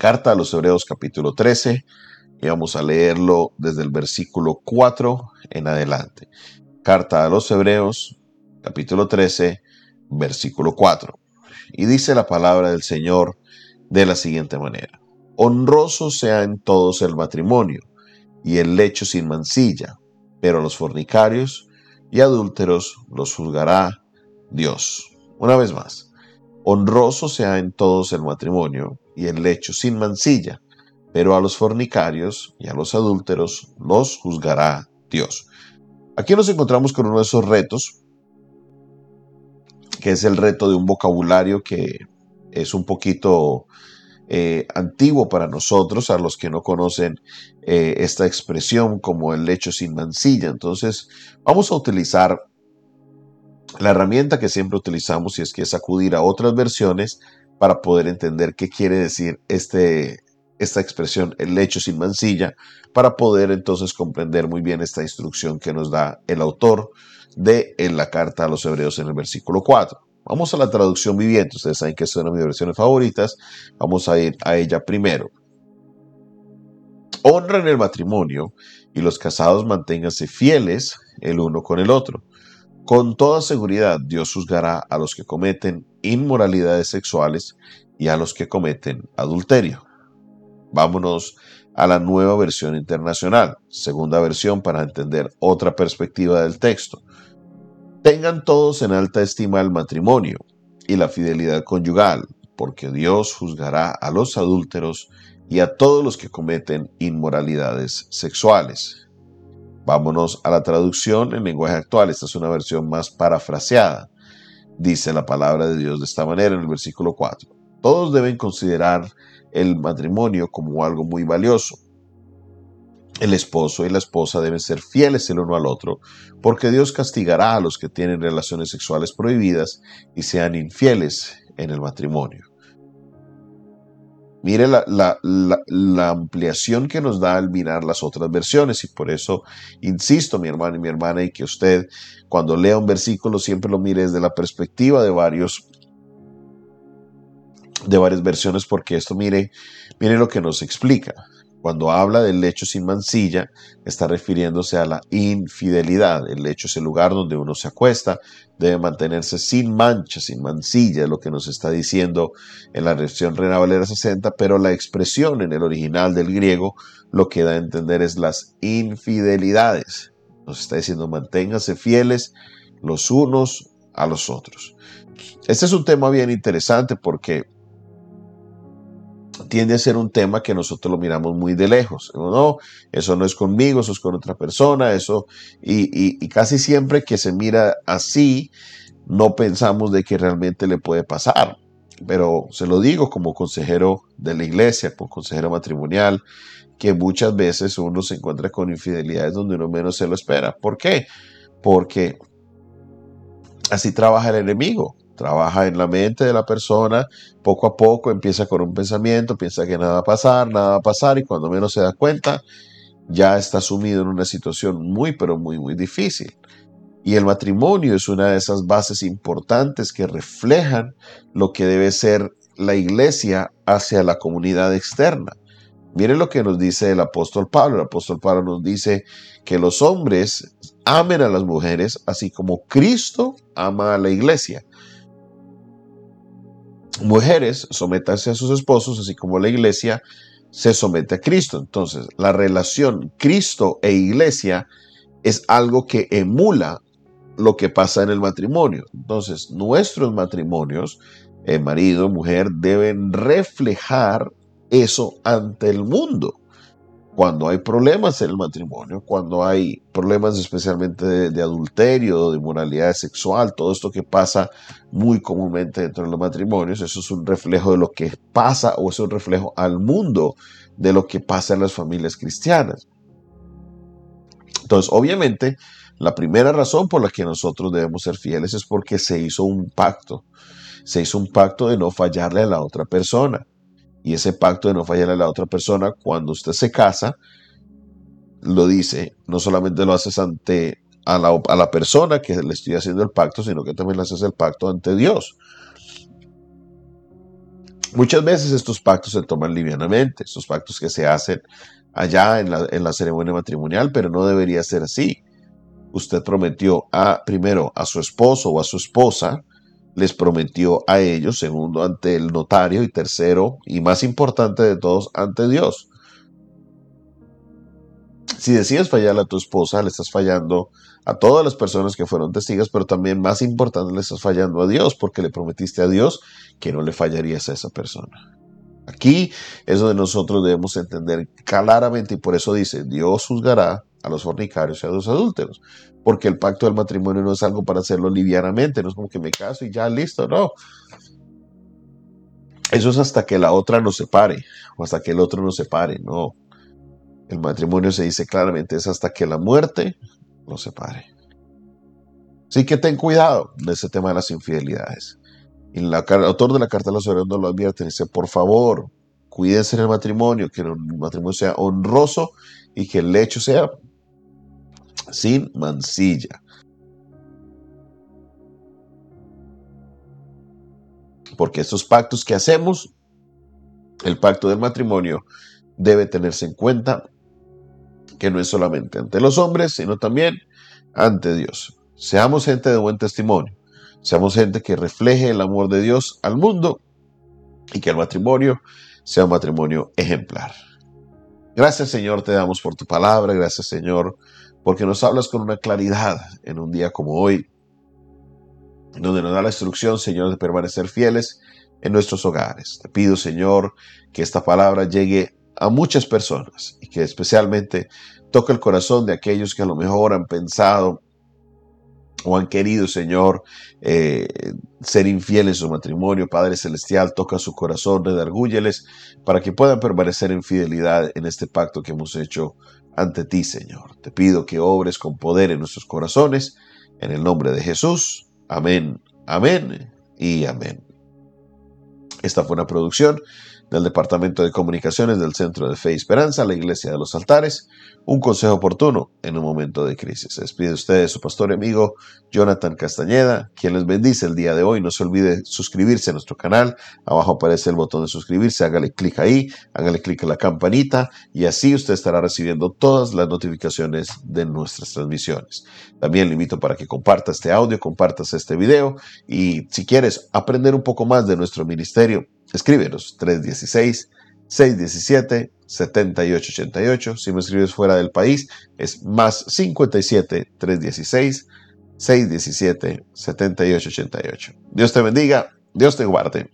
Carta a los Hebreos capítulo 13 y vamos a leerlo desde el versículo 4 en adelante. Carta a los Hebreos capítulo 13 versículo 4. Y dice la palabra del Señor de la siguiente manera. Honroso sea en todos el matrimonio y el lecho sin mancilla, pero los fornicarios y adúlteros los juzgará Dios. Una vez más, honroso sea en todos el matrimonio y el lecho sin mancilla, pero a los fornicarios y a los adúlteros los juzgará Dios. Aquí nos encontramos con uno de esos retos, que es el reto de un vocabulario que es un poquito eh, antiguo para nosotros, a los que no conocen eh, esta expresión como el lecho sin mancilla. Entonces, vamos a utilizar la herramienta que siempre utilizamos y es que es acudir a otras versiones para poder entender qué quiere decir este, esta expresión, el lecho sin mancilla, para poder entonces comprender muy bien esta instrucción que nos da el autor de en la carta a los hebreos en el versículo 4. Vamos a la traducción viviente. Ustedes saben que es una de mis versiones favoritas. Vamos a ir a ella primero. Honran el matrimonio y los casados manténganse fieles el uno con el otro. Con toda seguridad Dios juzgará a los que cometen inmoralidades sexuales y a los que cometen adulterio. Vámonos a la nueva versión internacional, segunda versión para entender otra perspectiva del texto. Tengan todos en alta estima el matrimonio y la fidelidad conyugal, porque Dios juzgará a los adúlteros y a todos los que cometen inmoralidades sexuales. Vámonos a la traducción en lenguaje actual. Esta es una versión más parafraseada. Dice la palabra de Dios de esta manera en el versículo 4. Todos deben considerar el matrimonio como algo muy valioso, el esposo y la esposa deben ser fieles el uno al otro, porque Dios castigará a los que tienen relaciones sexuales prohibidas y sean infieles en el matrimonio. Mire la, ampliación que nos da al mirar las otras versiones y por eso insisto, mi hermano y mi hermana, y que usted cuando lea un versículo siempre lo mire desde la perspectiva de varios de varias versiones porque esto mire, mire lo que nos explica. Cuando habla del lecho sin mancilla, está refiriéndose a la infidelidad. El lecho es el lugar donde uno se acuesta, debe mantenerse sin mancha, sin mancilla, lo que nos está diciendo en la versión Reina Valera 60, pero la expresión en el original del griego lo que da a entender es las infidelidades. Nos está diciendo manténganse fieles los unos a los otros. Este es un tema bien interesante porque tiende a ser un tema que nosotros lo miramos muy de lejos. No, eso no es conmigo, eso es con otra persona, eso, y, casi siempre que se mira así, no pensamos de que realmente le puede pasar. Pero se lo digo como consejero de la iglesia, como consejero matrimonial, que muchas veces uno se encuentra con infidelidades donde uno menos se lo espera. ¿Por qué? Porque así trabaja el enemigo trabaja en la mente de la persona, poco a poco empieza con un pensamiento, piensa que nada va a pasar, nada va a pasar y cuando menos se da cuenta, ya está sumido en una situación muy, pero muy, muy difícil. Y el matrimonio es una de esas bases importantes que reflejan lo que debe ser la iglesia hacia la comunidad externa. Miren lo que nos dice el apóstol Pablo. El apóstol Pablo nos dice que los hombres amen a las mujeres así como Cristo ama a la iglesia. Mujeres, someterse a sus esposos, así como la iglesia se somete a Cristo. Entonces, la relación Cristo e iglesia es algo que emula lo que pasa en el matrimonio. Entonces, nuestros matrimonios, eh, marido, mujer, deben reflejar eso ante el mundo cuando hay problemas en el matrimonio, cuando hay problemas especialmente de, adulterio, de moralidad sexual, todo esto que pasa muy comúnmente dentro de los matrimonios, eso es un reflejo de lo que pasa o es un reflejo al mundo de lo que pasa en las familias cristianas. Entonces, obviamente, la primera razón por la que nosotros debemos ser fieles es porque se hizo un pacto. Se hizo un pacto de no fallarle a la otra persona. Y ese pacto de no fallar a la otra persona, cuando usted se casa, lo dice, no solamente lo haces ante a la, persona que le estoy haciendo el pacto, sino que también le haces el pacto ante Dios. Muchas veces estos pactos se toman livianamente, estos pactos que se hacen allá en la, en la ceremonia matrimonial, pero no debería ser así. Usted prometió a, primero, a su esposo o a su esposa, les prometió a ellos, segundo, ante el notario y tercero, y más importante de todos, ante Dios. Si decides fallar a tu esposa, le estás fallando a todas las personas que fueron testigos, pero también más importante, le estás fallando a Dios, porque le prometiste a Dios que no le fallarías a esa persona. Aquí es donde nosotros debemos entender claramente, y por eso dice, Dios juzgará a los fornicarios y a los adúlteros, porque el pacto del matrimonio no es algo para hacerlo livianamente, no es como que me caso y ya listo, no. Eso es hasta que la otra nos separe, o hasta que el otro nos separe, no. El matrimonio se dice claramente, es hasta que la muerte nos separe. Así que ten cuidado de ese tema de las infidelidades. Y el autor de la carta de los no lo advierte, dice, por favor, cuídense en el matrimonio, que el matrimonio sea honroso y que el lecho sea sin mancilla. Porque estos pactos que hacemos, el pacto del matrimonio, debe tenerse en cuenta que no es solamente ante los hombres, sino también ante Dios. Seamos gente de buen testimonio, seamos gente que refleje el amor de Dios al mundo y que el matrimonio sea un matrimonio ejemplar. Gracias Señor te damos por tu palabra, gracias Señor porque nos hablas con una claridad en un día como hoy, donde nos da la instrucción Señor de permanecer fieles en nuestros hogares. Te pido Señor que esta palabra llegue a muchas personas y que especialmente toque el corazón de aquellos que a lo mejor han pensado o han querido, Señor, eh, ser infieles en su matrimonio. Padre Celestial, toca su corazón, redargúyeles para que puedan permanecer en fidelidad en este pacto que hemos hecho ante ti, Señor. Te pido que obres con poder en nuestros corazones, en el nombre de Jesús. Amén, amén y amén. Esta fue una producción del Departamento de Comunicaciones del Centro de Fe y Esperanza, la Iglesia de los Altares, un consejo oportuno en un momento de crisis. Se despide usted su pastor y amigo Jonathan Castañeda, quien les bendice el día de hoy. No se olvide suscribirse a nuestro canal. Abajo aparece el botón de suscribirse. Hágale clic ahí, hágale clic en la campanita y así usted estará recibiendo todas las notificaciones de nuestras transmisiones. También le invito para que comparta este audio, compartas este video y si quieres aprender un poco más de nuestro ministerio, escríbenos 316 617 7888. Si me escribes fuera del país, es más 57 316 617 7888. Dios te bendiga, Dios te guarde.